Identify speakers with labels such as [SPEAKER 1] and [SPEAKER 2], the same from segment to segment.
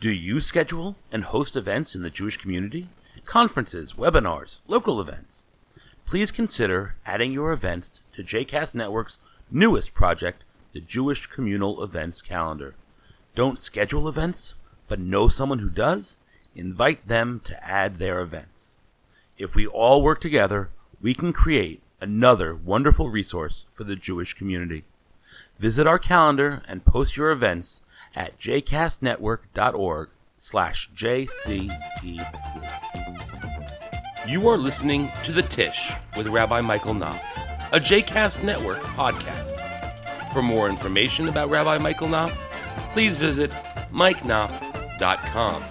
[SPEAKER 1] Do you schedule and host events in the Jewish community? Conferences, webinars, local events? Please consider adding your events to JCast Network's newest project, the Jewish Communal Events Calendar. Don't schedule events, but know someone who does? Invite them to add their events. If we all work together, we can create another wonderful resource for the Jewish community. Visit our calendar and post your events at jcastnetwork.org slash jcec. You are listening to The Tish with Rabbi Michael Knopf, a JCast Network podcast. For more information about Rabbi Michael Knopf, please visit mikeknopf.com.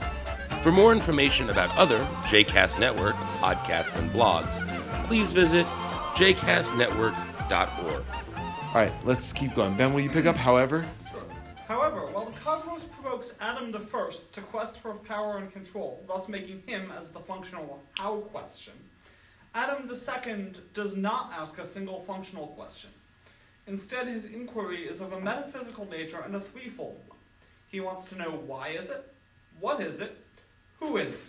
[SPEAKER 1] For more information about other JCast Network podcasts and blogs, please visit jcastnetwork.org.
[SPEAKER 2] All right, let's keep going. Ben, will you pick up however?
[SPEAKER 3] However, while the cosmos provokes Adam the First to quest for power and control, thus making him as the functional how question, Adam the Second does not ask a single functional question. Instead, his inquiry is of a metaphysical nature and a threefold one. He wants to know why is it, what is it, who is it.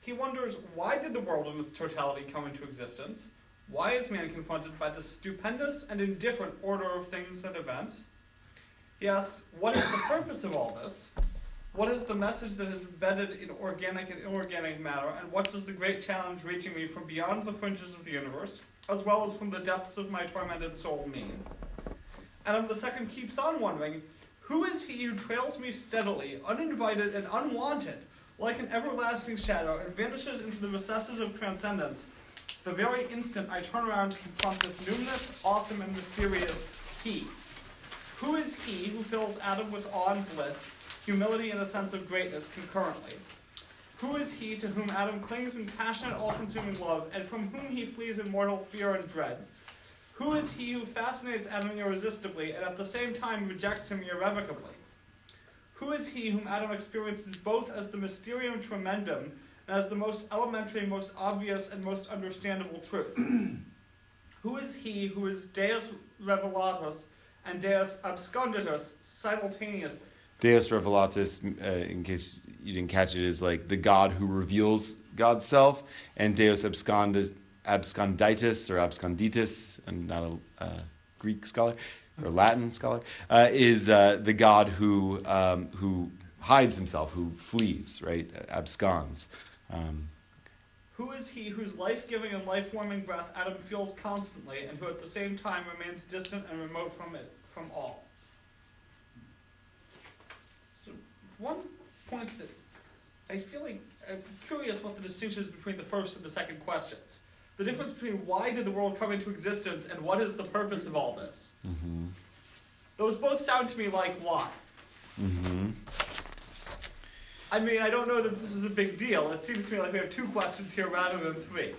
[SPEAKER 3] He wonders why did the world in its totality come into existence? Why is man confronted by the stupendous and indifferent order of things and events? He asks, what is the purpose of all this? What is the message that is embedded in organic and inorganic matter, and what does the great challenge reaching me from beyond the fringes of the universe, as well as from the depths of my tormented soul, mean? Adam the Second keeps on wondering, who is he who trails me steadily, uninvited and unwanted, like an everlasting shadow, and vanishes into the recesses of transcendence, the very instant I turn around to confront this numinous, awesome, and mysterious He? Who is He who fills Adam with awe and bliss, humility and a sense of greatness concurrently? Who is He to whom Adam clings in passionate, all consuming love, and from whom he flees in mortal fear and dread? Who is He who fascinates Adam irresistibly, and at the same time rejects him irrevocably? Who is He whom Adam experiences both as the mysterium tremendum and as the most elementary, most obvious, and most understandable truth? who is He who is Deus Revelatus and Deus Absconditus simultaneously?
[SPEAKER 2] Deus Revelatus, uh, in case you didn't catch it, is like the God who reveals God's self, and Deus Abscondis, Absconditus or Absconditus, and not a uh, Greek scholar or Latin scholar, uh, is uh, the God who um, who hides himself, who flees, right? Absconds. Um,
[SPEAKER 3] Who is he whose life giving and life warming breath Adam feels constantly, and who at the same time remains distant and remote from it, from all? So, one point that I feel like I'm curious what the distinction is between the first and the second questions. The difference between why did the world come into existence and what is the purpose of all this?
[SPEAKER 2] mhm,
[SPEAKER 3] Those both sound to me like why.
[SPEAKER 2] mhm.
[SPEAKER 3] I mean, I don't know that this is a big deal. It seems to me like we have two questions here rather than three.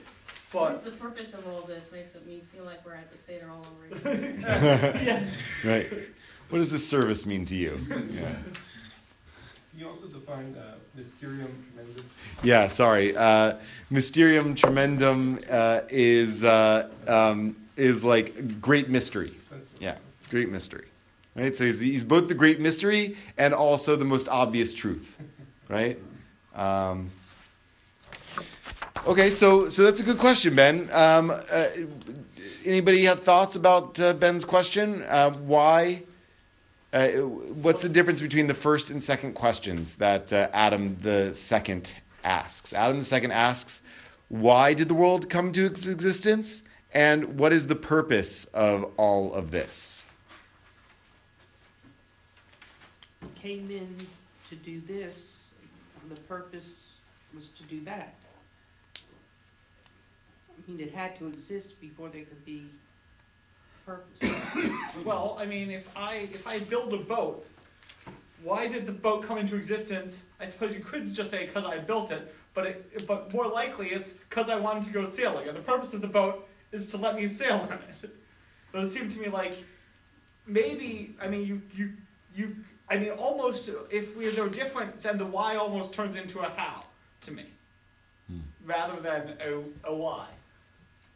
[SPEAKER 3] But
[SPEAKER 4] the purpose of all this makes it me feel like we're at the Seder all over again.
[SPEAKER 3] yes.
[SPEAKER 2] Right. What does this service mean to you? Yeah.
[SPEAKER 5] You also defined uh, Mysterium Tremendum.
[SPEAKER 2] Yeah, sorry. Uh, Mysterium Tremendum uh, is uh, um, is like great mystery. Yeah, great mystery. Right. So he's, he's both the great mystery and also the most obvious truth. Right. Um, okay, so so that's a good question, Ben. Um, uh, anybody have thoughts about uh, Ben's question? Uh, why? Uh, what's the difference between the first and second questions that uh, Adam the second asks? Adam the second asks, "Why did the world come to its existence?" and what is the purpose of all of this?
[SPEAKER 6] came in to do this, the purpose was to do that. I mean, it had to exist before there could be purpose.
[SPEAKER 3] Well, I mean, if I if I build a boat, why did the boat come into existence? I suppose you could just say because I built it, but it, but more likely it's because I wanted to go sailing, and the purpose of the boat is to let me sail on it. Those seem to me like maybe I mean you you you I mean almost if we they're different, then the why almost turns into a how to me,
[SPEAKER 2] Hmm.
[SPEAKER 3] rather than a, a why.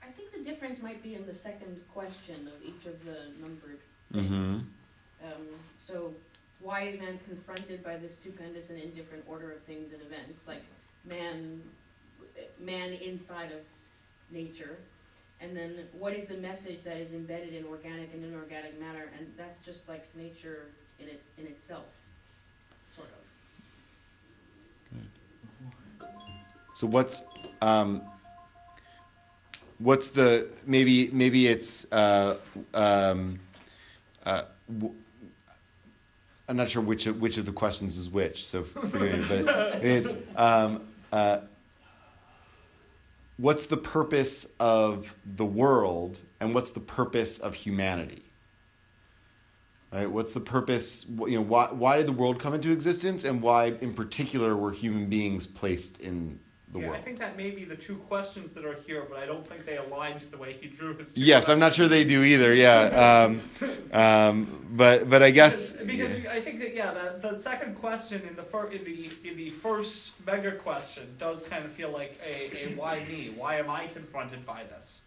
[SPEAKER 4] I think the difference might be in the second question of each of the numbered
[SPEAKER 2] Mm-hmm.
[SPEAKER 4] Um, so why is man confronted by this stupendous and indifferent order of things and events, like man, man inside of nature, and then what is the message that is embedded in organic and inorganic matter, and that's just like nature in it in itself, sort of.
[SPEAKER 2] So what's um, what's the maybe maybe it's uh, um, uh, w- I'm not sure which of, which of the questions is which, so forgive me, but it's um, uh, what's the purpose of the world and what's the purpose of humanity? Right? What's the purpose? You know, why why did the world come into existence, and why, in particular, were human beings placed in the
[SPEAKER 3] yeah,
[SPEAKER 2] world?
[SPEAKER 3] I think that may be the two questions that are here, but I don't think they align to the way he drew his.
[SPEAKER 2] Yes, I'm not sure they do either. Yeah, um, um, but but I guess
[SPEAKER 3] Because, because I think that yeah, that the second question in the fir- in the in the first mega question does kind of feel like a, a why me? Why am I confronted by this?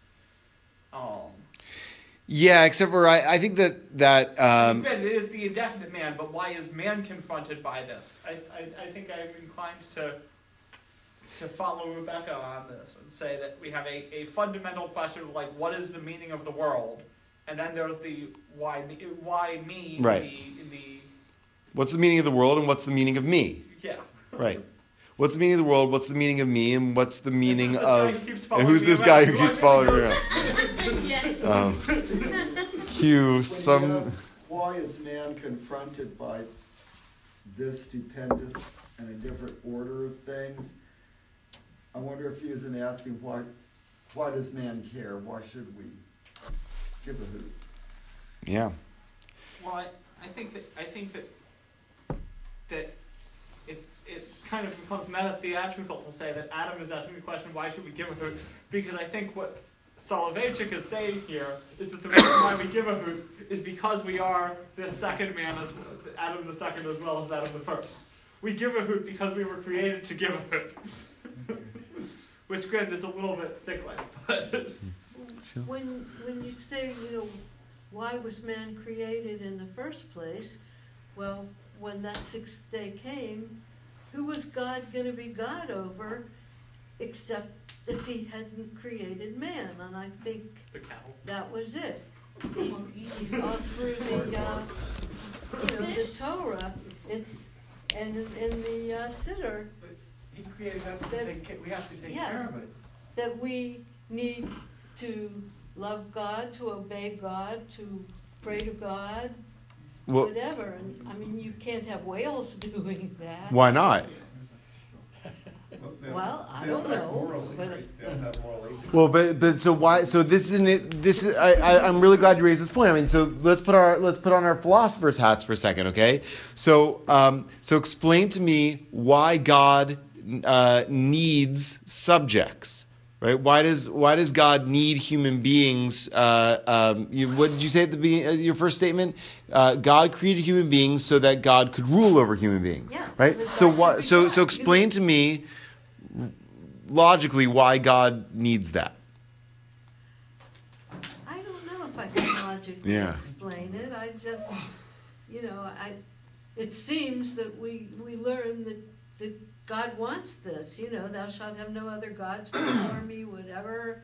[SPEAKER 2] Yeah. Except for I, I think that that um,
[SPEAKER 3] it is the indefinite man, but why is man confronted by this? I, I, I think I'm inclined to to follow Rebecca on this and say that we have a, a fundamental question of like what is the meaning of the world, and then there's the why me, why me
[SPEAKER 2] Right.
[SPEAKER 3] in the, in the
[SPEAKER 2] what's the meaning of the world and what's the meaning of me?
[SPEAKER 3] yeah.
[SPEAKER 2] Right. What's the meaning of the world? What's the meaning of me? And what's the meaning
[SPEAKER 3] who
[SPEAKER 2] of and who's this guy who
[SPEAKER 3] Who
[SPEAKER 2] keeps following me around?
[SPEAKER 4] yeah.
[SPEAKER 2] Um, Hugh, some
[SPEAKER 7] he asks, why is man confronted by this stupendous and a different order of things? I wonder if he isn't asking why, why does man care? Why should we give a hoot?
[SPEAKER 2] yeah.
[SPEAKER 3] Well, I, I think that I think that that it it kind of becomes meta theatrical to say that Adam is asking the question, why should we give a hoot? Because I think what Soloveitchik is saying here is that the reason why we give a hoot is because we are the second man as Adam the second as well as Adam the first. We give a hoot because we were created to give a hoot. Which granted is a little bit sickly, but
[SPEAKER 8] When, when you say, you know, why was man created in the first place? Well, when that sixth day came, who was God gonna be God over except if he hadn't created man? And I think
[SPEAKER 3] the cow.
[SPEAKER 8] that was it. He- He's all through the, uh, you know, the Torah, it's, and in in the uh, Siddur,
[SPEAKER 9] He created us to
[SPEAKER 8] That-
[SPEAKER 9] take, ca- we have to take
[SPEAKER 8] yeah.
[SPEAKER 9] care of it.
[SPEAKER 8] that we need to love God, to obey God, to pray to God,
[SPEAKER 2] Well,
[SPEAKER 8] whatever. And I mean, you can't have whales doing that.
[SPEAKER 2] why not?
[SPEAKER 5] They'll-
[SPEAKER 8] Well, I don't know, but-
[SPEAKER 5] They'll have moral agency.
[SPEAKER 2] Well, but but so why? So this isn't it. This is. I, I I'm really glad you raised this point. I mean, so let's put our let's put on our philosophers hats for a second, okay? So um so explain to me why God uh, needs subjects, right? Why does why does God need human beings? Uh, um, you, what did you say at the beginning? Uh, your first statement? Uh, God created human beings so that God could rule over human beings,
[SPEAKER 8] Yeah, so
[SPEAKER 2] right?
[SPEAKER 8] that
[SPEAKER 2] So
[SPEAKER 8] God
[SPEAKER 2] what?
[SPEAKER 8] could
[SPEAKER 2] So
[SPEAKER 8] God.
[SPEAKER 2] so explain to me logically why God needs that.
[SPEAKER 8] I don't know if I can logically
[SPEAKER 2] Yeah.
[SPEAKER 8] explain it. I just, you know, I, it seems that we, we learn that, that God wants this, you know, thou shalt have no other gods before me, whatever.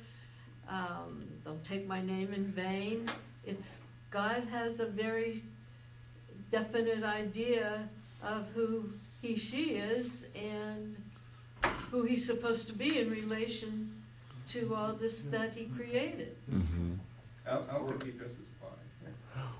[SPEAKER 8] Um, don't take my name in vain. It's, God has a very definite idea of who he, she is and who he's supposed to be in relation to all this that he created.
[SPEAKER 5] Out- Outwardly just as fine.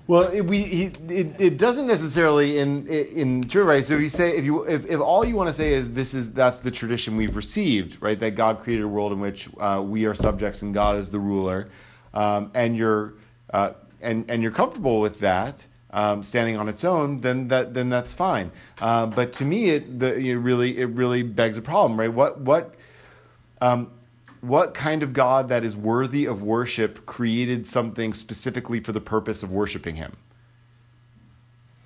[SPEAKER 2] Well, it, we he, it, it doesn't necessarily in in true right. So if you say if you if, if all you want to say is this is that's the tradition we've received, right? That God created a world in which uh, we are subjects and God is the ruler, um, and you're uh, and and you're comfortable with that. Um, standing on its own, then that then that's fine. Uh, but to me, it the it really it really begs a problem, right? What what um, what kind of God that is worthy of worship created something specifically for the purpose of worshiping him?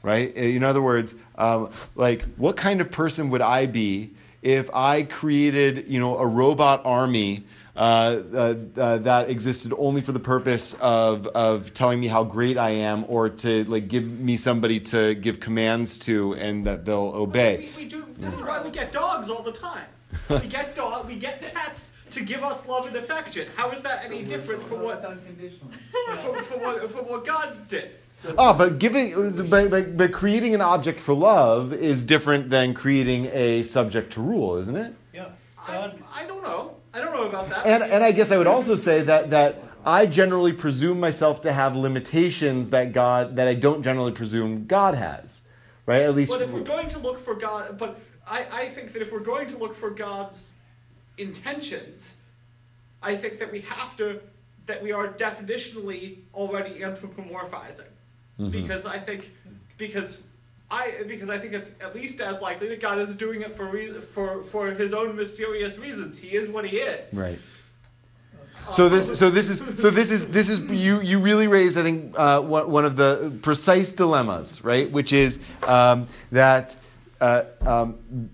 [SPEAKER 2] Right? In other words, um, like, what kind of person would I be if I created, you know, a robot army uh, uh, uh, Uh, uh, uh, that existed only for the purpose of, of telling me how great I am or to like give me somebody to give commands to and that they'll obey.
[SPEAKER 3] We, we do. This is why we get dogs all the time. we get dog. We get pets to give us love and affection. How is that any different from what
[SPEAKER 9] unconditional.
[SPEAKER 3] from, from what from what God did?
[SPEAKER 2] Ah, but giving, but, but, but creating an object for love is different than creating a subject to rule, isn't it?
[SPEAKER 9] Yeah.
[SPEAKER 3] I,
[SPEAKER 9] God,
[SPEAKER 3] I don't know. I don't know about that.
[SPEAKER 2] And and I guess I would also say that that I generally presume myself to have limitations that God that I don't generally presume God has, right? At least.
[SPEAKER 3] But if we're going to look for God, but I, I think that if we're going to look for God's intentions, I think that we have to, that we are definitionally already anthropomorphizing. Mm-hmm. Because I think, because I, because I think it's at least as likely that God is doing it for re- for for His own mysterious reasons. He is what He is.
[SPEAKER 2] Right. So this, so this is, so this is, this is you. You really raised, I think, uh, one, one of the precise dilemmas, right? Which is um, that uh, um,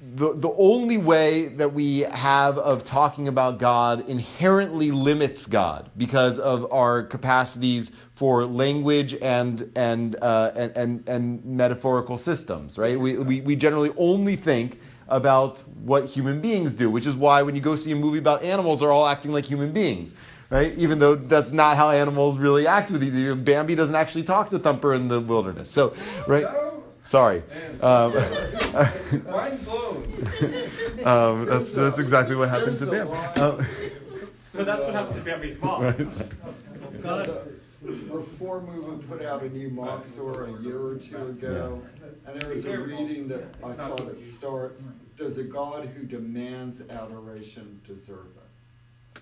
[SPEAKER 2] the the only way that we have of talking about God inherently limits God because of our capacities for language and and uh, and, and and metaphorical systems, right? We, we we generally only think about what human beings do, which is why when you go see a movie about animals, they're all acting like human beings, right? Even though that's not how animals really act with each other. Bambi doesn't actually talk to Thumper in the wilderness. So, right? Sorry. Um, um, that's, that's exactly what happened to
[SPEAKER 7] There's a
[SPEAKER 2] Bambi. Um,
[SPEAKER 3] But that's what happened to Bambi's mom.
[SPEAKER 2] right.
[SPEAKER 9] God,
[SPEAKER 7] Reform Movement put out a new Machzor a year or two ago, and there was a reading that I saw that starts, does a God who demands adoration deserve it?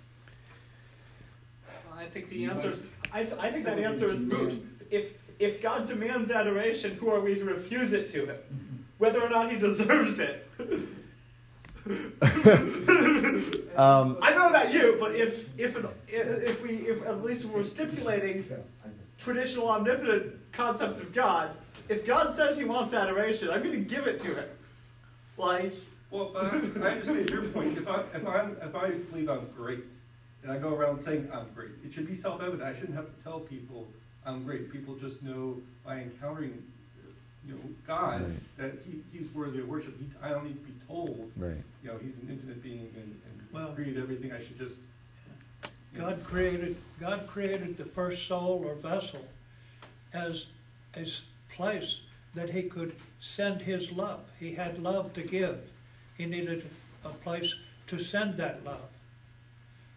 [SPEAKER 3] I think the answer. is, I, I think that answer is moot. If if God demands adoration, who are we to refuse it to him, whether or not he deserves it?
[SPEAKER 2] Um,
[SPEAKER 3] I know about you, but if if an, if we if at least we're stipulating traditional omnipotent concept of God, if God says He wants adoration, I'm going to give it to Him. Like
[SPEAKER 5] Well, but I, I understand your point. If I, if I'm, if I believe I'm great, and I go around saying I'm great, it should be self-evident. I shouldn't have to tell people I'm great. People just know by encountering, you know, God,
[SPEAKER 2] Right.
[SPEAKER 5] that he, he's worthy of worship. He, I don't need to be told,
[SPEAKER 2] right.
[SPEAKER 5] you know, he's an infinite being and,
[SPEAKER 9] Well-
[SPEAKER 5] created everything. I should just. you know,
[SPEAKER 9] God created, God created the first soul or vessel as a s- place that he could send his love. He had love to give. He needed a place to send that love.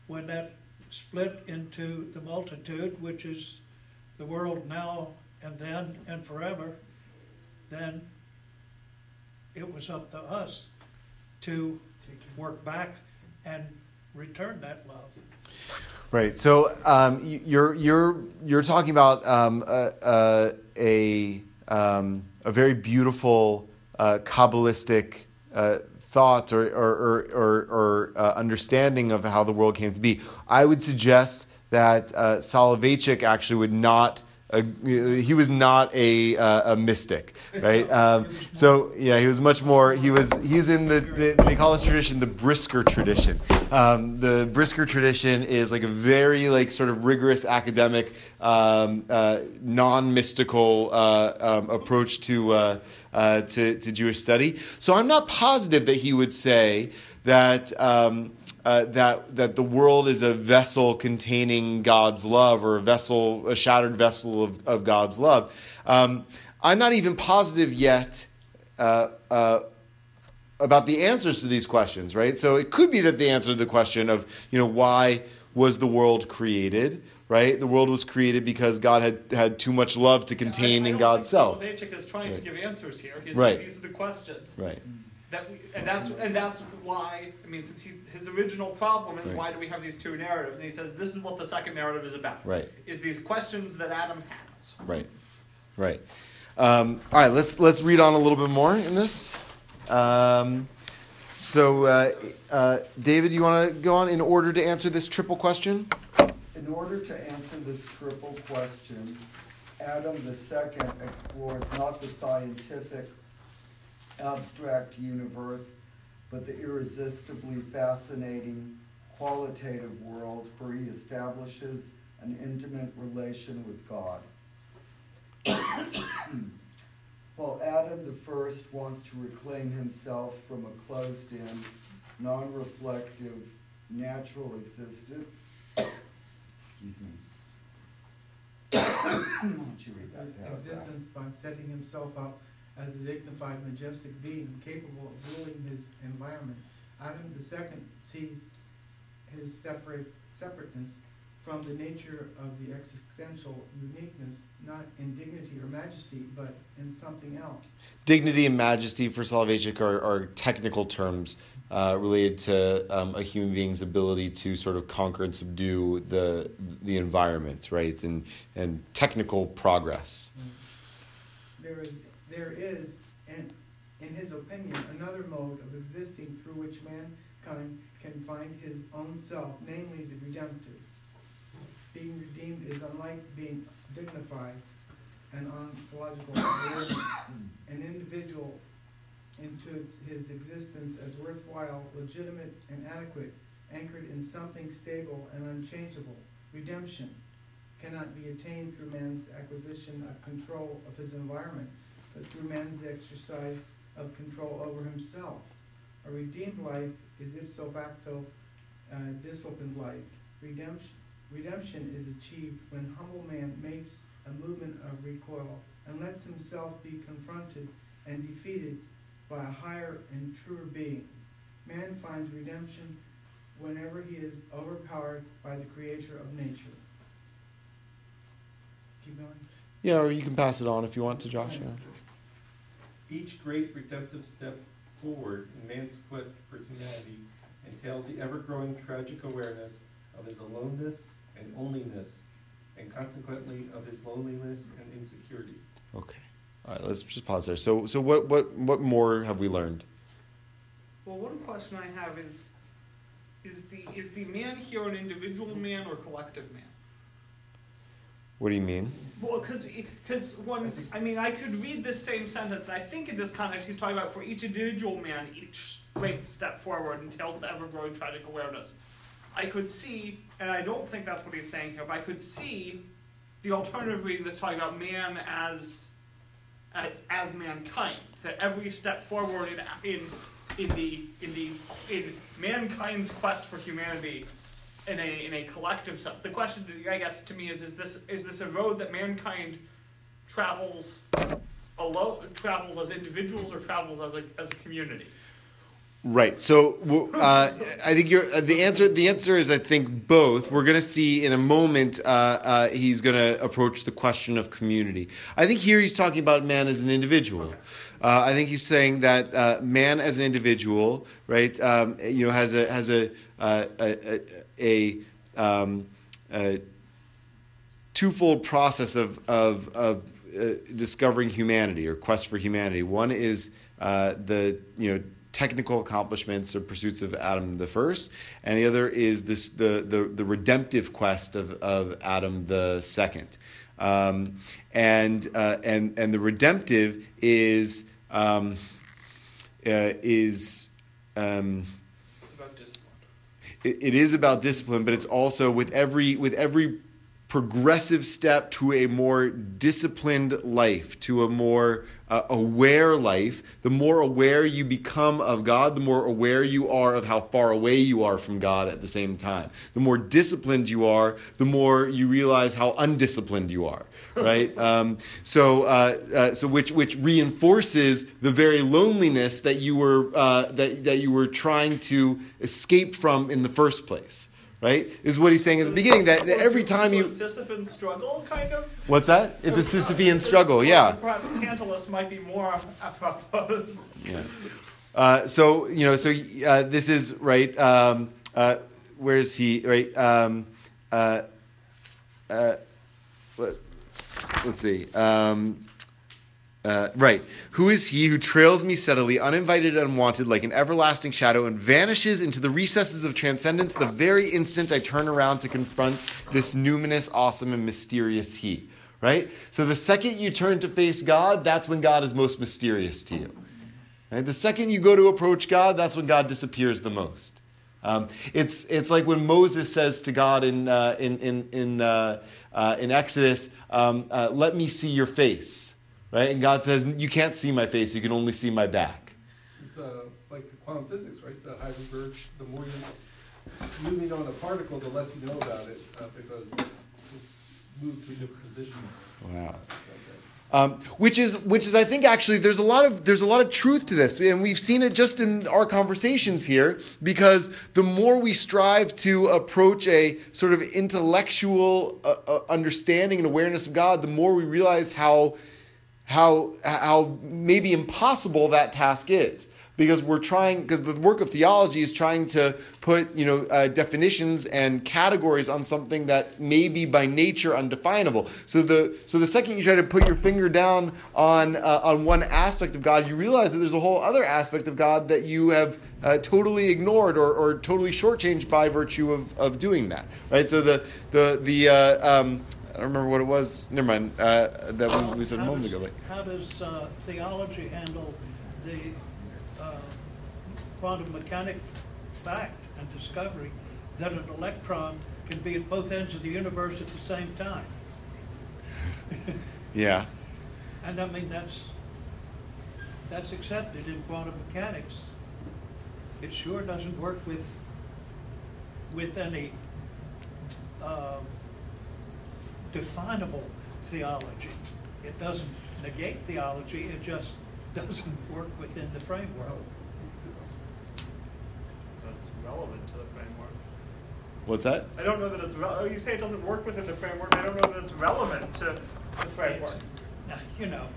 [SPEAKER 9] When that split into the multitude, which is the world now and then and forever, then it was up to us to work back and return that love.
[SPEAKER 2] Right. So um, you're you're you're talking about um, a a um, a very beautiful uh, kabbalistic uh, thought or or or, or, or uh, understanding of how the world came to be. I would suggest that uh, Soloveitchik actually would not. Uh, he was not a, uh, a mystic, right? Um, so yeah, he was much more. He was he's in the, the they call this tradition the Brisker tradition. Um, the Brisker tradition is like a very like sort of rigorous academic, um, uh, non-mystical uh, um, approach to, uh, uh, to to Jewish study. So I'm not positive that he would say that. Uh, that that the world is a vessel containing God's love, or a vessel, a shattered vessel of, of God's love. Um, I'm not even positive yet uh, uh, about the answers to these questions, right? So it could be that the answer to the question of, you know, why was the world created, right? The world was created because God had had too much love to contain
[SPEAKER 3] I- I
[SPEAKER 2] in God's self.
[SPEAKER 3] Soloveitchik is trying to give answers here. He's
[SPEAKER 2] Right.
[SPEAKER 3] saying these are the questions.
[SPEAKER 2] Right.
[SPEAKER 3] That we, and that's and that's why I mean, since he's, his original problem is
[SPEAKER 2] Right.
[SPEAKER 3] why do we have these two narratives? And he says this is what the second narrative is about.
[SPEAKER 2] Right.
[SPEAKER 3] Is these questions that Adam has.
[SPEAKER 2] Right, right. Um, all right, let's let's read on a little bit more in this. Um, so, uh, uh, David, you want to go on in order to answer this triple question?
[SPEAKER 7] In order to answer this triple question, Adam the second explores not the scientific abstract universe, but the irresistibly fascinating qualitative world where he establishes an intimate relation with God. While Adam the first wants to reclaim himself from a closed-in, non-reflective, natural existence, excuse me. Why don't you read that
[SPEAKER 10] existence by setting himself up as a dignified, majestic being capable of ruling his environment. Adam the second sees his separate separateness from the nature of the existential uniqueness, not in dignity or majesty, but in something else.
[SPEAKER 2] Dignity and majesty for Soloveitchik are, are technical terms uh, related to um, a human being's ability to sort of conquer and subdue the the environment, right? And and technical progress.
[SPEAKER 10] There is, there is, and in his opinion, another mode of existing through which mankind can find his own self, namely the redemptive. Being redeemed is unlike being dignified and ontological. An individual into his existence as worthwhile, legitimate, and adequate, anchored in something stable and unchangeable. Redemption cannot be attained through man's acquisition of control of his environment, but through man's exercise of control over himself. A redeemed life is ipso facto uh, disciplined life. Redemption, redemption is achieved when humble man makes a movement of recoil and lets himself be confronted and defeated by a higher and truer being. Man finds redemption whenever he is overpowered by the creator of nature. Keep going.
[SPEAKER 2] Yeah, or you can pass it on if you want to, Josh. Yeah.
[SPEAKER 5] Each great redemptive step forward in man's quest for humanity entails the ever-growing tragic awareness of his aloneness and onlyness, and consequently of his loneliness and insecurity.
[SPEAKER 2] Okay. All right. Let's just pause there. So so what what what more have we learned?
[SPEAKER 3] Well, one question I have is, is the is the man here an individual man or collective man?
[SPEAKER 2] What do you mean?
[SPEAKER 3] Well, because because one, I mean, I could read this same sentence, and I think in this context he's talking about for each individual man, each great step forward entails the ever-growing tragic awareness. I could see, and I don't think that's what he's saying here, but I could see the alternative reading that's talking about man as as, as mankind. That every step forward in in in the in the in mankind's quest for humanity in a in a collective sense. The question, I guess, to me is: Is this is this a road that mankind travels alone, travels as individuals, or travels as a as a community?
[SPEAKER 2] Right. So uh, I think you're, uh, the answer. The answer is I think both. We're going to see in a moment. Uh, uh, he's going to approach the question of community. I think here he's talking about man as an individual. Uh, I think he's saying that uh, man as an individual, right? Um, you know, has a has a uh, a, a, a, um, a twofold process of of, of uh, discovering humanity or quest for humanity. One is uh, the you know technical accomplishments or pursuits of Adam the first, and the other is this the the, the redemptive quest of, of Adam the second. Um, and uh, and and the redemptive is um, uh, is um. It, is about discipline, but it's also with every with every progressive step to a more disciplined life, to a more uh, aware life. The more aware you become of God, the more aware you are of how far away you are from God at the same time. The more disciplined you are, the more you realize how undisciplined you are. Right, um, so uh, uh, so which which reinforces the very loneliness that you were uh, that that you were trying to escape from in the first place right? Is what he's saying at the beginning that, that every time you
[SPEAKER 3] Sisyphean struggle, kind of.
[SPEAKER 2] what's that? It's a Sisyphean struggle, yeah.
[SPEAKER 3] Perhaps Tantalus might be more apropos.
[SPEAKER 2] Yeah. Uh, so you know, so uh, this is right. Um, uh, where is he? Right. Um, uh, uh, let, let's see. Um, uh, right. Who is he who trails me steadily, uninvited and unwanted, like an everlasting shadow, and vanishes into the recesses of transcendence the very instant I turn around to confront this numinous, awesome, and mysterious he? Right? So the second you turn to face God, that's when God is most mysterious to you. Right? The second you go to approach God, that's when God disappears the most. Um, it's it's like when Moses says to God in uh, in in in, uh, uh, in Exodus, um, uh, "Let me see your face," right? And God says, "You can't see my face; you can only see my back."
[SPEAKER 5] It's uh, like the quantum physics, right? The Heisenberg, the more you moving on a particle, the less you know about it, uh, because it's moved to a different position.
[SPEAKER 2] Wow. Um, which is which is I think actually there's a lot of there's a lot of truth to this, and we've seen it just in our conversations here. Because the more we strive to approach a sort of intellectual uh, uh, understanding and awareness of God, the more we realize how how how maybe impossible that task is. Because we're trying because the work of theology is trying to put you know uh, definitions and categories on something that may be by nature undefinable. So the so the second you try to put your finger down on uh, on one aspect of god you realize that there's a whole other aspect of god that you have uh, totally ignored or, or totally shortchanged by virtue of, of doing that right? So the the the uh, um, I don't remember what it was. Never mind. Uh, that we, we said a
[SPEAKER 9] How
[SPEAKER 2] moment
[SPEAKER 9] does-
[SPEAKER 2] ago. But
[SPEAKER 9] How does uh, theology handle the uh, quantum mechanic fact and discovery that an electron can be at both ends of the universe at the same time?
[SPEAKER 2] yeah.
[SPEAKER 9] And I mean, that's, that's accepted in quantum mechanics. It sure doesn't work with, with any um, definable theology. It doesn't negate theology, it just doesn't work within the framework.
[SPEAKER 3] That's relevant to the framework.
[SPEAKER 2] What's that?
[SPEAKER 3] I don't know that it's, rel- oh, you say it doesn't work within the framework, I don't know that it's relevant to the framework.
[SPEAKER 9] Now, uh, You know,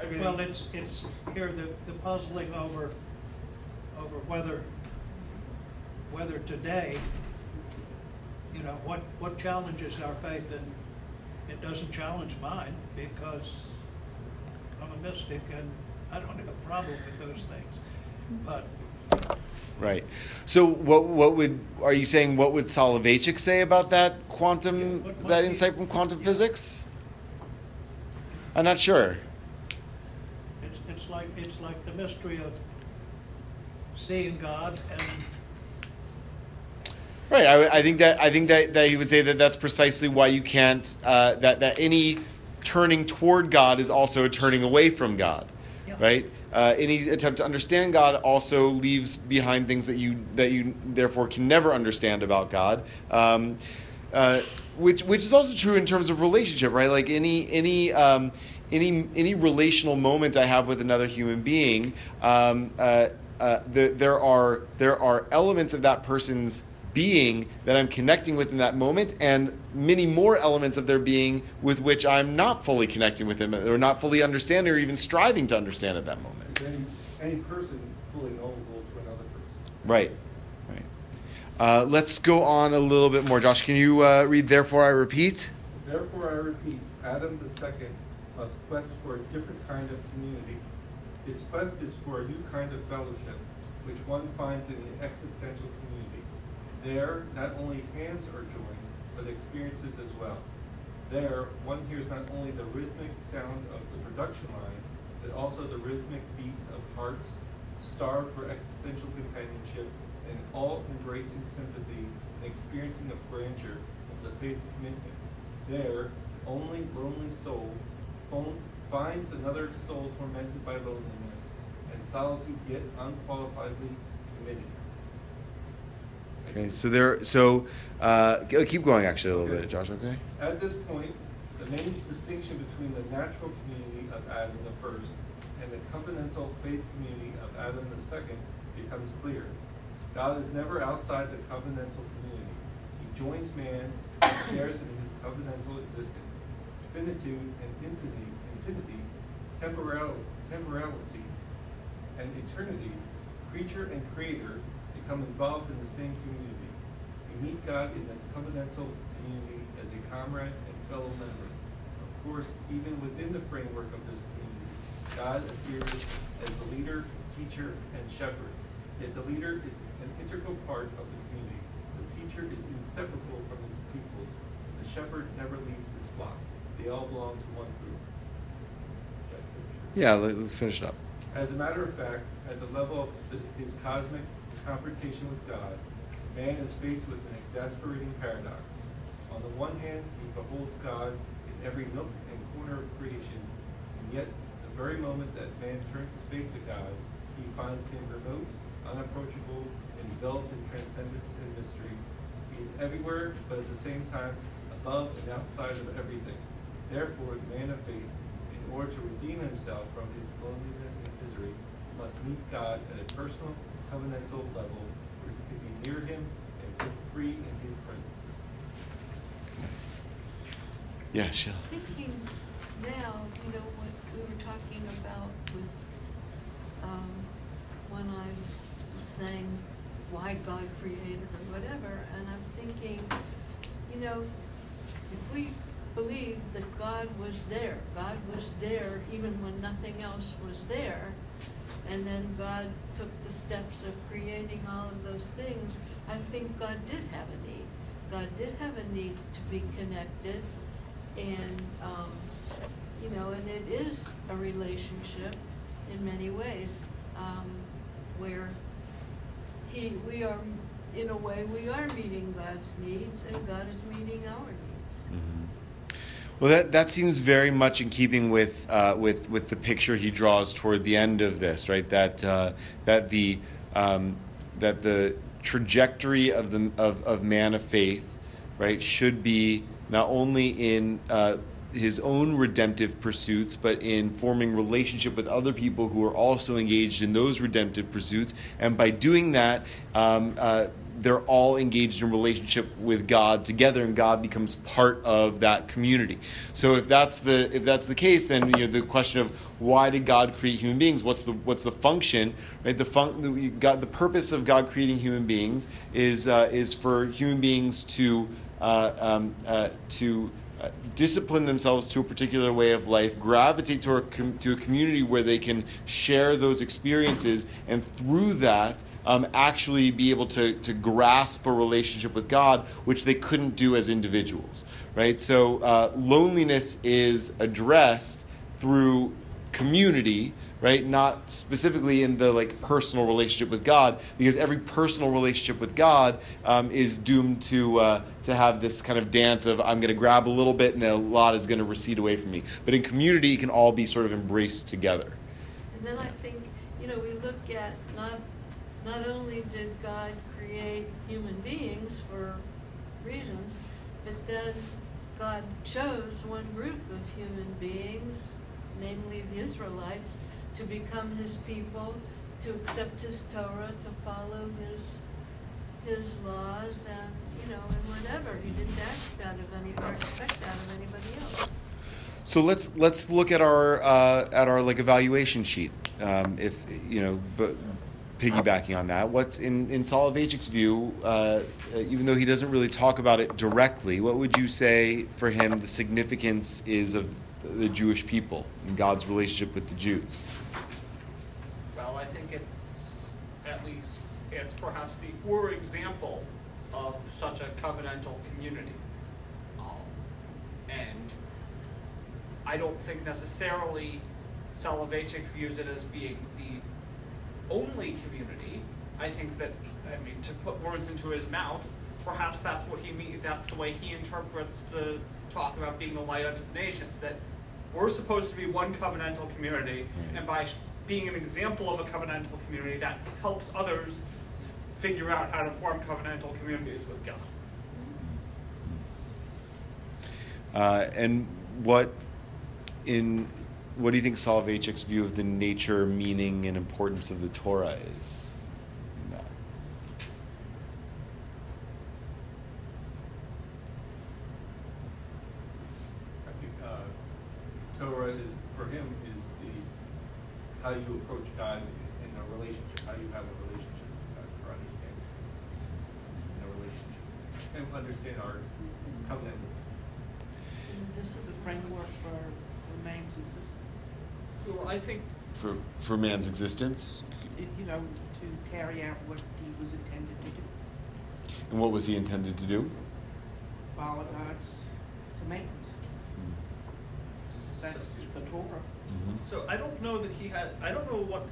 [SPEAKER 3] I mean,
[SPEAKER 9] well, it's, it's here, the, the puzzling over, over whether, whether today, you know, what, what challenges our faith and it doesn't challenge mine because I'm a mystic and I don't have a problem with those things. But
[SPEAKER 2] Right. So what what would are you saying? What would Soloveitchik say about that quantum
[SPEAKER 9] Yeah, what
[SPEAKER 2] that
[SPEAKER 9] be-
[SPEAKER 2] insight from quantum
[SPEAKER 9] yeah.
[SPEAKER 2] physics? I'm not sure.
[SPEAKER 9] it's, it's like, it's like the mystery of seeing God and
[SPEAKER 2] Right. I, I think that I think that, that he would say that that's precisely why you can't uh, that that any turning toward God is also a turning away from God.
[SPEAKER 9] Yeah.
[SPEAKER 2] Right. Uh, any attempt to understand God also leaves behind things that you that you therefore can never understand about God. Um, uh, which which is also true in terms of relationship, right? Like any any um, any any relational moment I have with another human being, um, uh, uh, the, there are there are elements of that person's being that I'm connecting with in that moment, and many more elements of their being with which I'm not fully connecting with them, or not fully understanding, or even striving to understand at that moment.
[SPEAKER 5] Any, any person fully knowable to another person?
[SPEAKER 2] Right, right. Uh, let's go on a little bit more. Josh, can you uh, read? Therefore, I repeat.
[SPEAKER 5] Therefore, I repeat, Adam the second must quest for a different kind of community. His quest is for a new kind of fellowship, which one finds in the existential community. There, not only hands are joined, but experiences as well. There, one hears not only the rhythmic sound of the production line, but also the rhythmic beat of hearts starved for existential companionship and all-embracing sympathy and experiencing of grandeur of the faith commitment. There, only lonely soul finds another soul tormented by loneliness and solitude yet unqualifiedly committed.
[SPEAKER 2] Okay, so there. So uh, keep going. Actually, a little
[SPEAKER 5] Okay.
[SPEAKER 2] bit, Josh. Okay.
[SPEAKER 5] At this point, the main distinction between the natural community of Adam the first and the covenantal faith community of Adam the second becomes clear. God is never outside the covenantal community. He joins man and shares in his covenantal existence. Finitude and infinity, infinity, temporal, temporality, and eternity, creature and creator, become involved in the same community. We meet God in the covenantal community as a comrade and fellow member. Of course, even within the framework of this community, God appears as the leader, teacher, and shepherd. Yet the leader is an integral part of the community. The teacher is inseparable from his pupils. The shepherd never leaves his flock. They all belong to one group. Should I finish it?
[SPEAKER 2] Yeah. Finish it up.
[SPEAKER 5] As a matter of fact, at the level of the, his cosmic confrontation with God, Man is faced with an exasperating paradox. On the one hand, he beholds God in every nook and corner of creation, and yet, the very moment that man turns his face to God, he finds him remote, unapproachable, enveloped in transcendence and mystery. He is everywhere, but at the same time, above and outside of everything. Therefore, the man of faith, in order to redeem himself from his loneliness and misery, must meet God at a personal, covenantal level where he can be near him and live free in his presence.
[SPEAKER 2] Yeah, Sheila.
[SPEAKER 8] Thinking now, you know, what we were talking about with, um, when I was saying why God created or whatever, and I'm thinking, you know, if we believe that God was there, God was there even when nothing else was there, and then God took the steps of creating all of those things, I think God did have a need. God did have a need to be connected, and, um, you know, and it is a relationship in many ways, um, where he, we are, in a way, we are meeting God's needs, and God is meeting our needs.
[SPEAKER 2] Well, that, that seems very much in keeping with, uh, with, with the picture he draws toward the end of this, right? That, uh, that, the, um, that the trajectory of, the, of, of man of faith, right, should be not only in uh, his own redemptive pursuits, but in forming relationship with other people who are also engaged in those redemptive pursuits. And by doing that, um, uh, they're all engaged in relationship with God together, and God becomes part of that community. So if that's the if that's the case, then you know the question of why did God create human beings? What's the what's the function? Right, the fun God the purpose of God creating human beings is uh, is for human beings to uh, um, uh, to uh, discipline themselves to a particular way of life, gravitate to a, com- to a community where they can share those experiences, and through that, um, actually be able to, to grasp a relationship with God, which they couldn't do as individuals, right? So uh, loneliness is addressed through community right? Not specifically in the like personal relationship with god because every personal relationship with god um, is doomed to uh, to have this kind of dance of i'm going to grab a little bit and a lot is going to recede away from me. But in community it can all be sort of embraced together.
[SPEAKER 8] And then I think, you know, we look at not, not only did God create human beings for reasons, but then God chose one group of human beings, namely the Israelites, to become his people, to accept his Torah, to follow his, his laws, and, you know, and whatever. He didn't ask that of any, or expect that of anybody else.
[SPEAKER 2] So let's let's look at our uh, at our like evaluation sheet. Um, if you know, but piggybacking on that, what's in in Soloveitchik's view, uh, even though he doesn't really talk about it directly, what would you say for him the significance is of the Jewish people and God's relationship with the Jews?
[SPEAKER 3] Well, I think it's at least it's perhaps the Ur example of such a covenantal community. Um, and I don't think necessarily Soloveitchik views it as being the only community. I think that, I mean, to put words into his mouth, perhaps that's what he mean, that's the way he interprets the talk about being the light unto the nations. That we're supposed to be one covenantal community, and by being an example of a covenantal community, that helps others figure out how to form covenantal communities with God.
[SPEAKER 2] Uh, and what in what do you think Soloveitchik's view of the nature, meaning, and importance of the Torah is?
[SPEAKER 5] I think uh, Torah is, for him, is the, how you approach God in a relationship, how you have a relationship with God, or understand in a relationship, and understand our covenant.
[SPEAKER 8] And this is
[SPEAKER 6] The framework for, for man's existence.
[SPEAKER 3] Well, I think
[SPEAKER 2] For for man's existence,
[SPEAKER 6] You know, to carry out what he was intended to do,
[SPEAKER 2] and what was he intended to do?
[SPEAKER 6] follow God's commands. That's the Torah.
[SPEAKER 2] Mhm.
[SPEAKER 3] So I don't know that he had. I don't know what.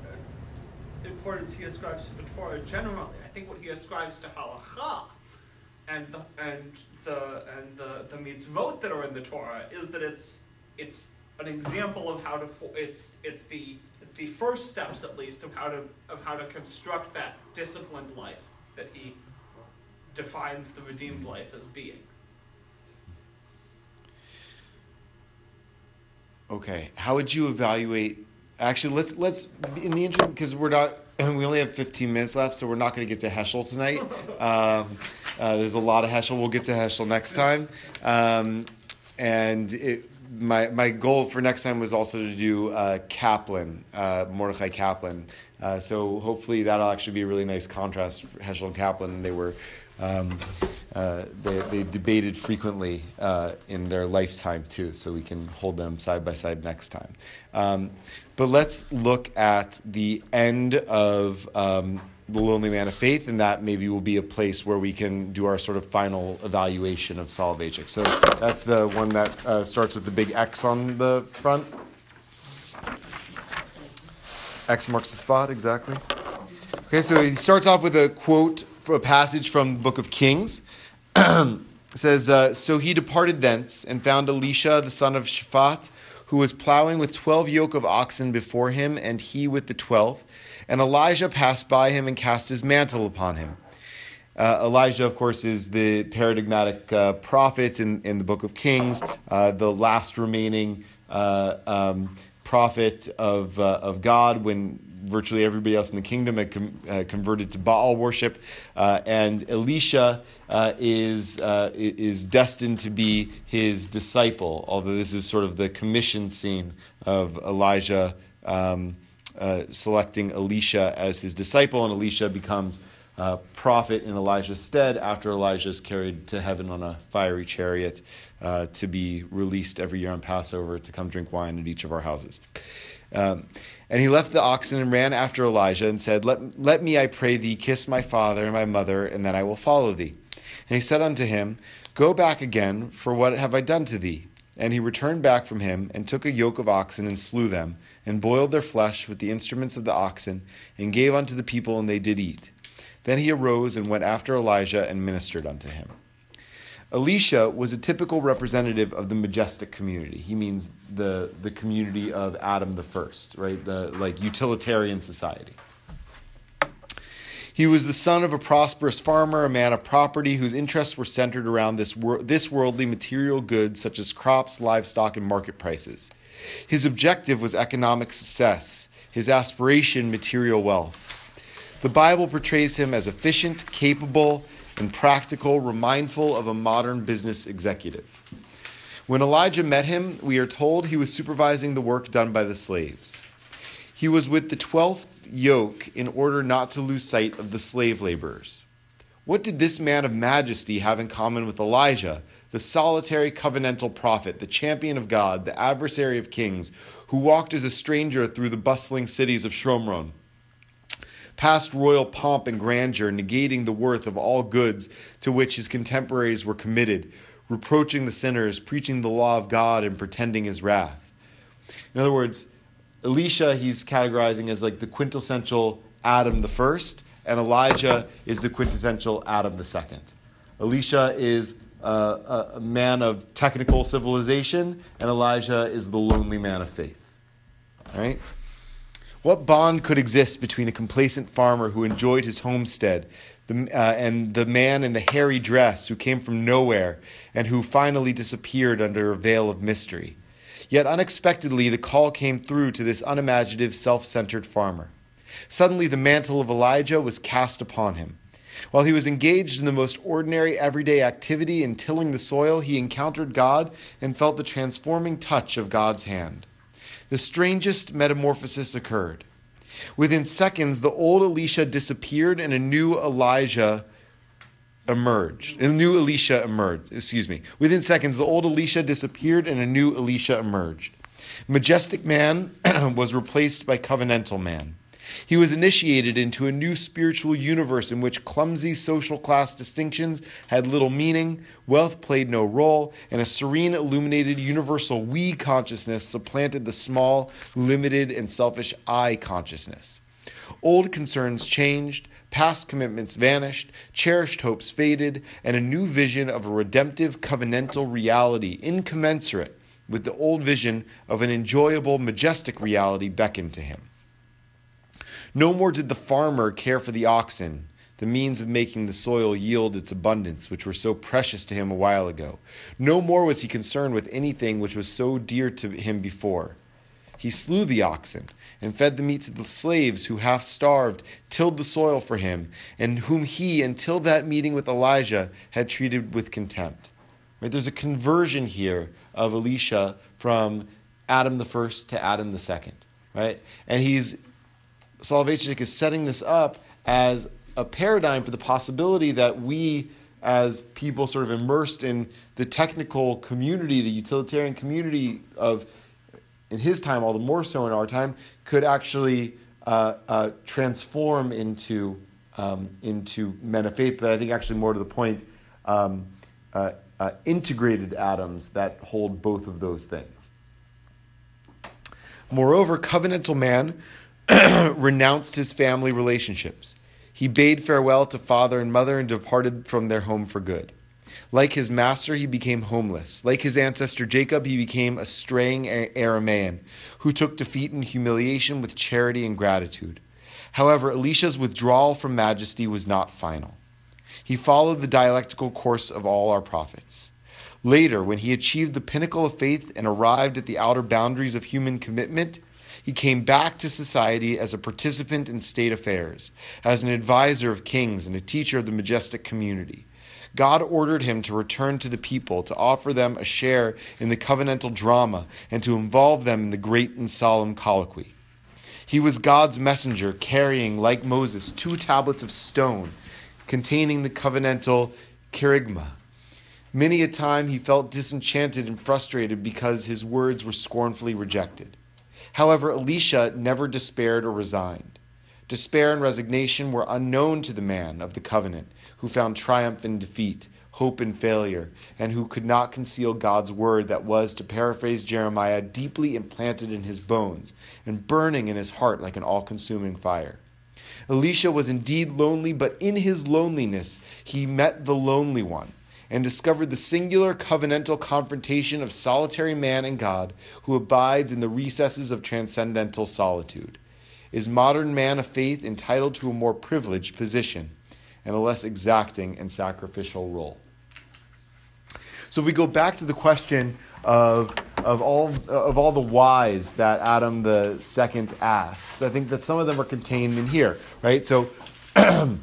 [SPEAKER 3] importance he ascribes to the Torah generally. I think what he ascribes to halacha and the and the and the, the mitzvot that are in the Torah is that it's it's an example of how to it's it's the it's the first steps at least of how to of how to construct that disciplined life that he defines the redeemed life as being.
[SPEAKER 2] Okay, how would you evaluate? Actually, let's let's in the interim because we're not and we only have 15 minutes left, so we're not going to get to Heschel tonight. Um, uh, there's a lot of Heschel. We'll get to Heschel next time. Um, and it, my my goal for next time was also to do uh, Kaplan, uh, Mordechai Kaplan. Uh, so hopefully that'll actually be a really nice contrast for Heschel and Kaplan. They were um, uh, they, they debated frequently uh, in their lifetime too, so we can hold them side by side next time. Um, but let's look at the end of um, the Lonely Man of Faith, and that maybe will be a place where we can do our sort of final evaluation of Soloveitchik. So that's the one that uh, starts with the big X on the front. X marks the spot, exactly. Okay, so he starts off with a quote, a passage from the book of Kings. it says, uh, So he departed thence and found Elisha, the son of Shaphat, who was plowing with twelve yoke of oxen before him, and he with the twelfth. And Elijah passed by him and cast his mantle upon him. Uh, Elijah, of course, is the paradigmatic uh, prophet in, in the book of Kings, uh, the last remaining uh, um, prophet of, uh, of God when virtually everybody else in the kingdom had com- uh, converted to Baal worship. and Elisha is, is destined to be his disciple, although this is sort of the commission scene of Elijah. Um, uh, selecting Elisha as his disciple, and Elisha becomes uh, prophet in Elijah's stead after Elijah is carried to heaven on a fiery chariot uh, to be released every year on Passover to come drink wine at each of our houses. Um, and he left the oxen and ran after Elijah and said, let, let me, I pray thee, kiss my father and my mother, and then I will follow thee. And he said unto him, Go back again, for what have I done to thee? And he returned back from him, and took a yoke of oxen, and slew them, and boiled their flesh with the instruments of the oxen, and gave unto the people, and they did eat. Then he arose and went after Elijah and ministered unto him. Elisha was a typical representative of the majestic community. He means the, the community of Adam the first, right? The like utilitarian society. He was the son of a prosperous farmer, a man of property whose interests were centered around this, wor- this worldly material goods such as crops, livestock, and market prices. His objective was economic success, his aspiration, material wealth. The Bible portrays him as efficient, capable, and practical, remindful of a modern business executive. When Elijah met him, we are told he was supervising the work done by the slaves. He was with the twelfth yoke in order not to lose sight of the slave laborers. What did this man of majesty have in common with Elijah, the solitary covenantal prophet, the champion of God, the adversary of kings, who walked as a stranger through the bustling cities of Shomron? Past royal pomp and grandeur, negating the worth of all goods to which his contemporaries were committed, reproaching the sinners, preaching the law of God, and pretending his wrath. In other words, Elisha he's categorizing as like the quintessential Adam the first, and Elijah is the quintessential Adam the second. Elisha is uh, a man of technical civilization, and Elijah is the lonely man of faith. All right? What bond could exist between a complacent farmer who enjoyed his homestead the, uh, and the man in the hairy dress who came from nowhere and who finally disappeared under a veil of mystery? Yet unexpectedly, the call came through to this unimaginative, self centered farmer. Suddenly, the mantle of Elijah was cast upon him. While he was engaged in the most ordinary everyday activity in tilling the soil, he encountered God and felt the transforming touch of God's hand. The strangest metamorphosis occurred. Within seconds, the old Elisha disappeared and a new Elijah emerged. A new Elisha emerged. Excuse me. Within seconds, the old Elisha disappeared and a new Elisha emerged. Majestic man was replaced by covenantal man. He was initiated into a new spiritual universe in which clumsy social class distinctions had little meaning, wealth played no role, and a serene, illuminated, universal we consciousness supplanted the small, limited, and selfish I consciousness. Old concerns changed, past commitments vanished, cherished hopes faded, and a new vision of a redemptive covenantal reality, incommensurate with the old vision of an enjoyable, majestic reality, beckoned to him. No more did the farmer care for the oxen, the means of making the soil yield its abundance, which were so precious to him a while ago. No more was he concerned with anything which was so dear to him before. He slew the oxen and fed the meat to the slaves who, half starved, tilled the soil for him, and whom he, until that meeting with Elijah, had treated with contempt. Right? There's a conversion here of Elisha from Adam the first to Adam the second. Right? And he's Soloveitchik is setting this up as a paradigm for the possibility that we, as people sort of immersed in the technical community, the utilitarian community of, in his time, all the more so in our time, could actually uh, uh, transform into um, into men of faith. But I think actually more to the point, um, uh, uh integrated Adams that hold both of those things. Moreover, covenantal man renounced his family relationships. He bade farewell to father and mother and departed from their home for good. Like his master, he became homeless. Like his ancestor Jacob, he became a straying Aramaean who took defeat and humiliation with charity and gratitude. However, Elisha's withdrawal from majesty was not final. He followed the dialectical course of all our prophets. Later, when he achieved the pinnacle of faith and arrived at the outer boundaries of human commitment, he came back to society as a participant in state affairs, as an advisor of kings and a teacher of the majestic community. God ordered him to return to the people, to offer them a share in the covenantal drama, and to involve them in the great and solemn colloquy. He was God's messenger, carrying, like Moses, two tablets of stone containing the covenantal kerygma. Many a time he felt disenchanted and frustrated because his words were scornfully rejected. However, Elisha never despaired or resigned. Despair and resignation were unknown to the man of the covenant, who found triumph in defeat, hope in failure, and who could not conceal God's word that was, to paraphrase Jeremiah, deeply implanted in his bones and burning in his heart like an all consuming fire. Elisha was indeed lonely, but in his loneliness he met the lonely one and discovered the singular covenantal confrontation of solitary man and God who abides in the recesses of transcendental solitude. Is modern man of faith entitled to a more privileged position and a less exacting and sacrificial role? So if we go back to the question of, of, all, of all the whys that Adam the second asks, I think that some of them are contained in here, right? So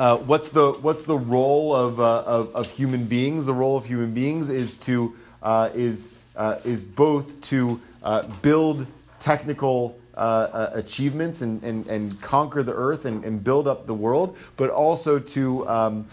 [SPEAKER 2] Uh, what's the what's the role of, uh, of, of human beings? The role of human beings is to uh, is uh, is both to uh, build technical achievements and, and, and conquer the earth and, and build up the world, but also to um,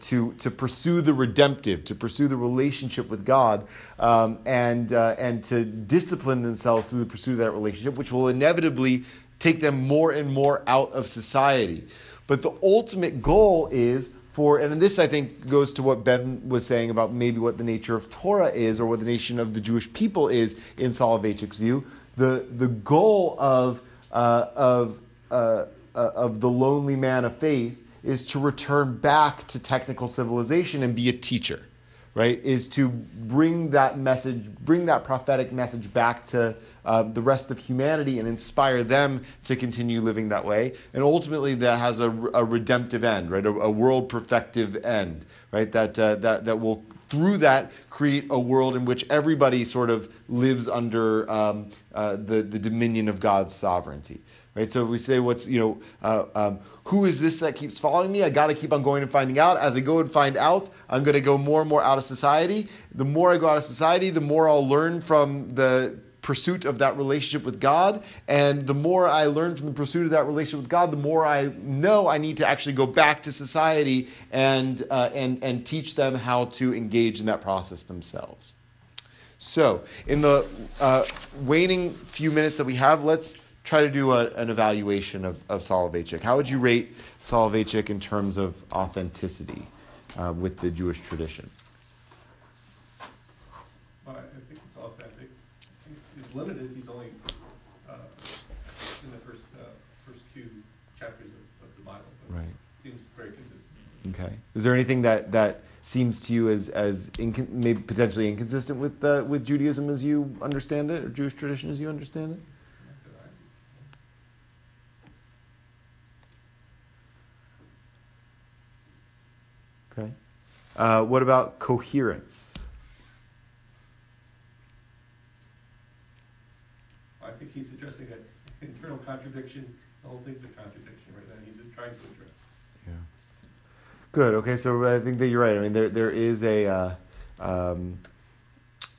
[SPEAKER 2] to to pursue the redemptive, to pursue the relationship with God, um, and and to discipline themselves through the pursuit of that relationship, which will inevitably take them more and more out of society. But the ultimate goal is for, and this I think goes to what Ben was saying about maybe what the nature of Torah is or what the nation of the Jewish people is in Soloveitchik's view. The, the goal of, uh, of, uh, uh, of the lonely man of faith is to return back to technical civilization and be a teacher, right? Is to bring that message, bring that prophetic message back to uh, the rest of humanity and inspire them to continue living that way. And ultimately, that has a, a redemptive end, right? A, a, world perfective end, right? That, uh, that, that will, through that, create a world in which everybody sort of lives under um, uh, the, the dominion of God's sovereignty. Right, so if we say what's you know uh, um, who is this that keeps following me? I got to keep on going and finding out. As I go and find out, I'm going to go more and more out of society. The more I go out of society, the more I'll learn from the pursuit of that relationship with God. And the more I learn from the pursuit of that relationship with God, the more I know I need to actually go back to society and, uh, and, and teach them how to engage in that process themselves. So, in the uh, waning few minutes that we have, let's try to do a, an evaluation of, of Soloveitchik. How would you rate Soloveitchik in terms of authenticity uh, with the Jewish tradition?
[SPEAKER 5] limited, he's only uh, in the first, uh, first two chapters of, of the Bible. but Right. Seems very consistent.
[SPEAKER 2] Okay. Is there anything that, that seems to you as as maybe potentially inconsistent with with Judaism as you understand it, or Jewish tradition as you understand it? Okay. Uh, what about coherence?
[SPEAKER 5] Think he's addressing an internal contradiction, the whole thing's a contradiction right now, he's trying to address.
[SPEAKER 2] Yeah. Good. Okay. So I think that you're right. I mean, there there is a uh, um,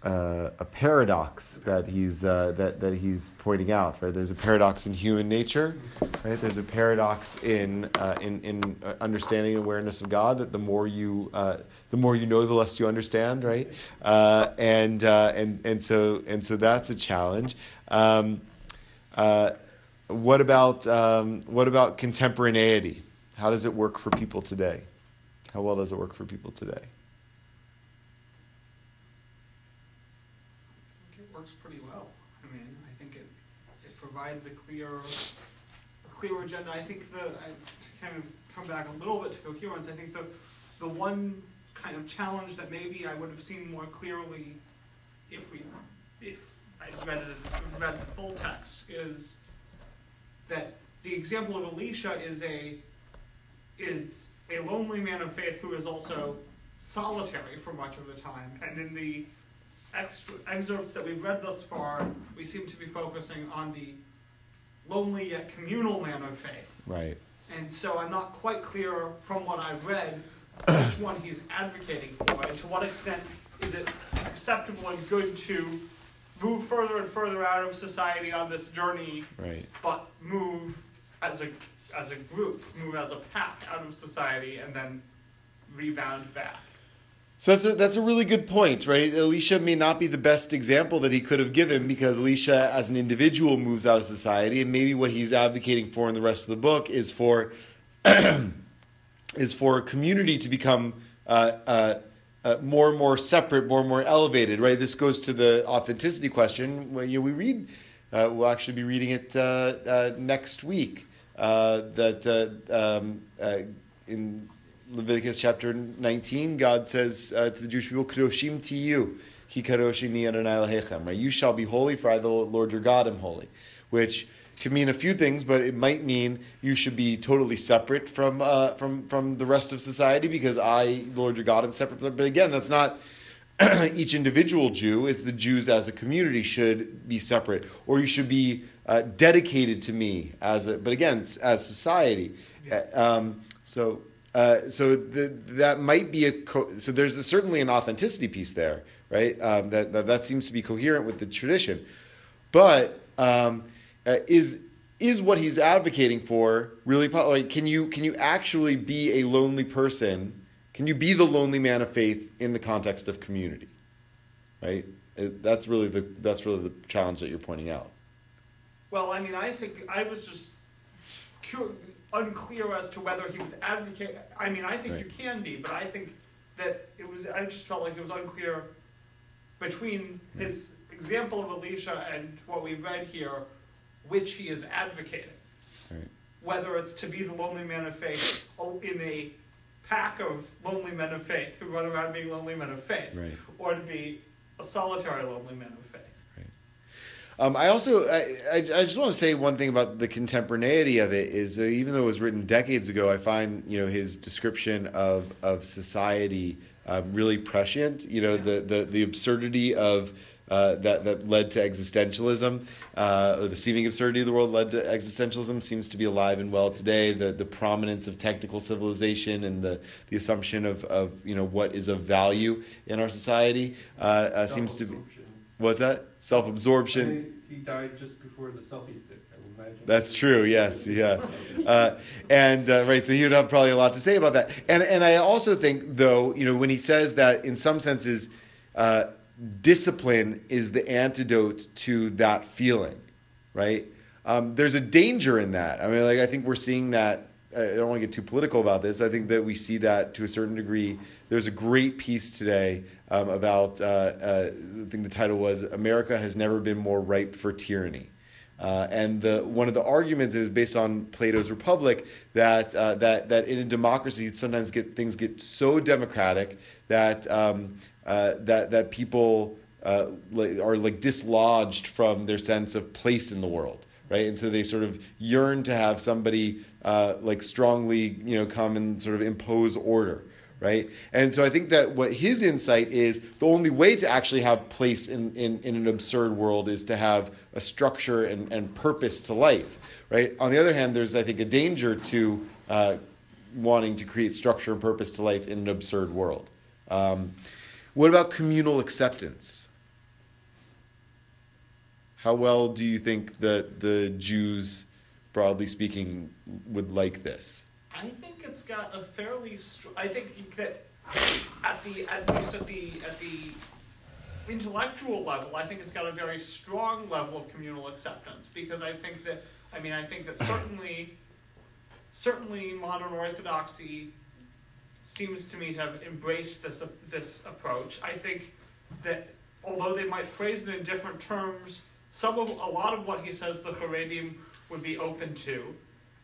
[SPEAKER 2] uh, a paradox that he's uh, that that he's pointing out. Right. There's a paradox in human nature. Right. There's a paradox in uh, in in uh, understanding and awareness of God. That the more you uh, the more you know, the less you understand. Right. Uh, and and and so and so that's a challenge. Um, what about um, what about contemporaneity? How does it work for people today? How well does it work for people today?
[SPEAKER 3] I think it works pretty well. I mean, I think it, it provides a clear, a clear agenda. I think the, I, to kind of come back a little bit to coherence, I think the, the one kind of challenge that maybe I would have seen more clearly if we, if I read it, read the full text is that the example of Elisha is a, is a lonely man of faith who is also solitary for much of the time. And in the excerpts that we've read thus far, we seem to be focusing on the lonely yet communal man of faith.
[SPEAKER 2] Right.
[SPEAKER 3] And so I'm not quite clear from what I've read which one he's advocating for, and to what extent is it acceptable and good to move further and further out of society on this journey,
[SPEAKER 2] Right.
[SPEAKER 3] but move as a as a group, move as a pack out of society, and then rebound back.
[SPEAKER 2] So that's a, that's a really good point, right? Elisha may not be the best example that he could have given because Elisha, as an individual, moves out of society, and maybe what he's advocating for in the rest of the book is for is for a community to become uh, uh, uh, more and more separate, more and more elevated, right? This goes to the authenticity question. Well, you know, we read, uh, we'll actually be reading it uh, uh, next week. That um, in Leviticus chapter 19, God says uh, to the Jewish people, "Kadoshim tiyu, ki kadosh ani Adonai Elohechem." Right? You shall be holy, for I, the Lord your God, am holy. Which can mean a few things, but it might mean you should be totally separate from uh, from from the rest of society because I, the Lord your God, am separate. From, but again, that's not each individual Jew. It's the Jews as a community should be separate, or you should be uh, dedicated to me as a. But again, it's as society. Uh, Um, so. Uh, so the, that might be a co- so there's a, certainly an authenticity piece there, right? Um, that, that that seems to be coherent with the tradition, but um, uh, is is what he's advocating for really like can you can you actually be a lonely person? Can you be the lonely man of faith in the context of community? Right? It- that's really the that's really the challenge that you're pointing out.
[SPEAKER 3] Well, I mean, I think I was just cu- unclear as to whether he was advocating. I mean, I think you can be, but I think that it was. I just felt like it was unclear between his example of Elisha and what we read here, which he is advocating.
[SPEAKER 2] Right.
[SPEAKER 3] Whether it's to be the lonely man of faith oh, in a pack of lonely men of faith who run around being lonely men of faith,
[SPEAKER 2] Right.
[SPEAKER 3] or to be a solitary lonely man of faith.
[SPEAKER 2] Um, I also I, I, I just want to say one thing about the contemporaneity of it is uh, even though it was written decades ago, I find you know his description of of society um, really prescient. You know the the the absurdity of. Uh, that that led to existentialism, uh, or the seeming absurdity of the world led to existentialism seems to be alive and well today. The the prominence of technical civilization and the, the assumption of, of you know what is of value in our society uh, uh, seems to be what's that self absorption.
[SPEAKER 5] he died just before the selfie stick, I imagine.
[SPEAKER 2] That's true. Yes. Yeah. Uh, and uh, right. So he would have probably a lot to say about that. And and I also think though, you know, when he says that in some senses, uh, discipline is the antidote to that feeling, right? Um, there's a danger in that. I mean, like I think we're seeing that. I don't want to get too political about this. I think that we see that to a certain degree. There's a great piece today um, about. Uh, uh, I think the title was "America has never been more ripe for tyranny." Uh, and the one of the arguments is based on Plato's Republic that uh, that that in a democracy sometimes get things get so democratic that um, uh, that that people uh, are like dislodged from their sense of place in the world, right? And so they sort of yearn to have somebody uh, like strongly, you know, come and sort of impose order right? And so I think that what his insight is the only way to actually have place in, in, in an absurd world is to have a structure and, and purpose to life, right? On the other hand, there's, I think, a danger to uh, wanting to create structure and purpose to life in an absurd world. Um, what about communal acceptance? How well do you think that the Jews, broadly speaking, would like this?
[SPEAKER 3] I think it's got a fairly. Str- I think that at the at least at the at the intellectual level, I think it's got a very strong level of communal acceptance because I think that I mean I think that certainly certainly modern orthodoxy seems to me to have embraced this this approach. I think that although they might phrase it in different terms, some of a lot of what he says the Haredim would be open to.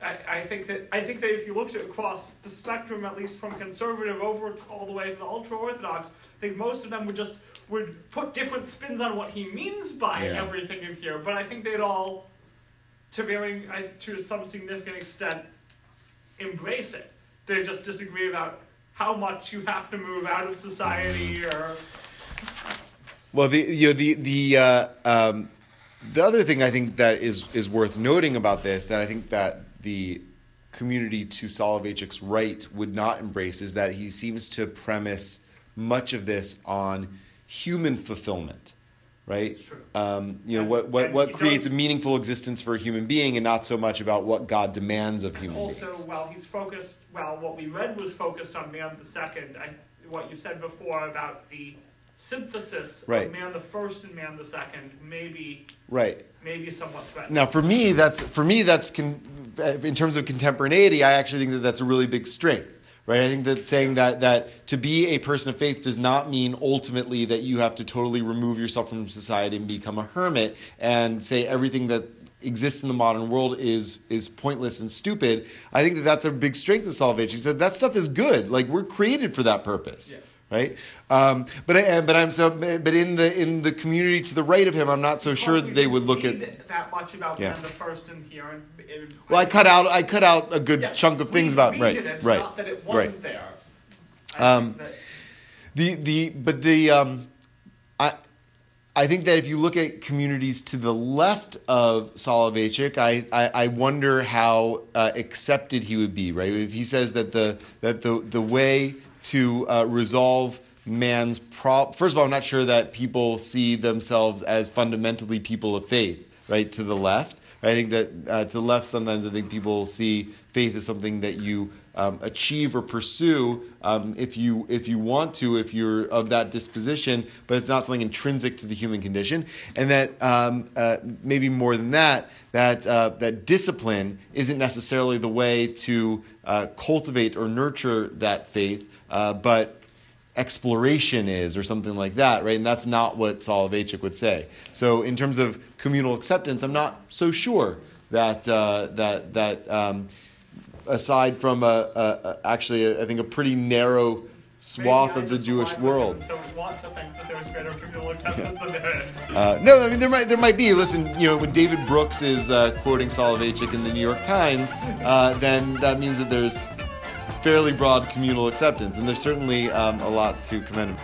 [SPEAKER 3] I, I think that I think that if you looked at across the spectrum, at least from conservative over to all the way to the ultra orthodox, I think most of them would just would put different spins on what he means by
[SPEAKER 2] Yeah.
[SPEAKER 3] everything in here. But I think they'd all, to varying I, to some significant extent, embrace it. They just disagree about how much you have to move out of society or
[SPEAKER 2] Well, the you know the the uh, um, the other thing I think that is is worth noting about this that I think that the community to Soloveitchik's right would not embrace is that he seems to premise much of this on human fulfillment, right?
[SPEAKER 3] That's true.
[SPEAKER 2] Um, you know
[SPEAKER 3] And-
[SPEAKER 2] what what what creates
[SPEAKER 3] does-
[SPEAKER 2] a meaningful existence for a human being, and not so much about what God demands of human
[SPEAKER 3] also,
[SPEAKER 2] beings.
[SPEAKER 3] while he's focused, while what we read was focused on man the second, I, what you said before about the synthesis
[SPEAKER 2] Right.
[SPEAKER 3] of man the first and man the second, maybe
[SPEAKER 2] Right.
[SPEAKER 3] maybe somewhat threatening.
[SPEAKER 2] Now, for me, that's for me that's con, in terms of contemporaneity. I actually think that that's a really big strength, right? I think that saying that that to be a person of faith does not mean ultimately that you have to totally remove yourself from society and become a hermit and say everything that exists in the modern world is is pointless and stupid. I think that that's a big strength of Soloveitchik. He said that stuff is good. Like we're created for that purpose.
[SPEAKER 3] Yeah.
[SPEAKER 2] Right, um, but I, but I'm so but in the in the community to the right of him, I'm not so sure
[SPEAKER 3] Well,
[SPEAKER 2] that they would look at
[SPEAKER 3] that much about
[SPEAKER 2] Yeah.
[SPEAKER 3] the first in here. And it,
[SPEAKER 2] Well, I cut out I cut out a good
[SPEAKER 3] Yeah,
[SPEAKER 2] chunk of things about right,
[SPEAKER 3] didn't,
[SPEAKER 2] right,
[SPEAKER 3] Not that it
[SPEAKER 2] right.
[SPEAKER 3] wasn't there.
[SPEAKER 2] Um,
[SPEAKER 3] that-
[SPEAKER 2] The the but the um, I I think that if you look at communities to the left of Soloveitchik, I, I, I wonder how uh, accepted he would be. Right, if he says that the that the the way to uh, resolve man's problem. first of all, I'm not sure that people see themselves as fundamentally people of faith. Right to the left, I think that uh, to the left sometimes I think people see faith as something that you um, achieve or pursue um, if you if you want to if you're of that disposition but it's not something intrinsic to the human condition and that um, uh, maybe more than that that uh, that discipline isn't necessarily the way to uh, cultivate or nurture that faith uh, but exploration is or something like that right and that's not what Soloveitchik would say so in terms of communal acceptance I'm not so sure that uh, that that um, aside from a, a, a actually a, I think a pretty narrow swath of the Jewish world.
[SPEAKER 3] them and Don't want to think that there's greater communal acceptance than there is.
[SPEAKER 2] Uh, no, I mean there might there might be. Listen, you know, when David Brooks is uh, quoting Soloveitchik in the New York Times, uh, then that means that there's fairly broad communal acceptance, and there's certainly um, a lot to commend.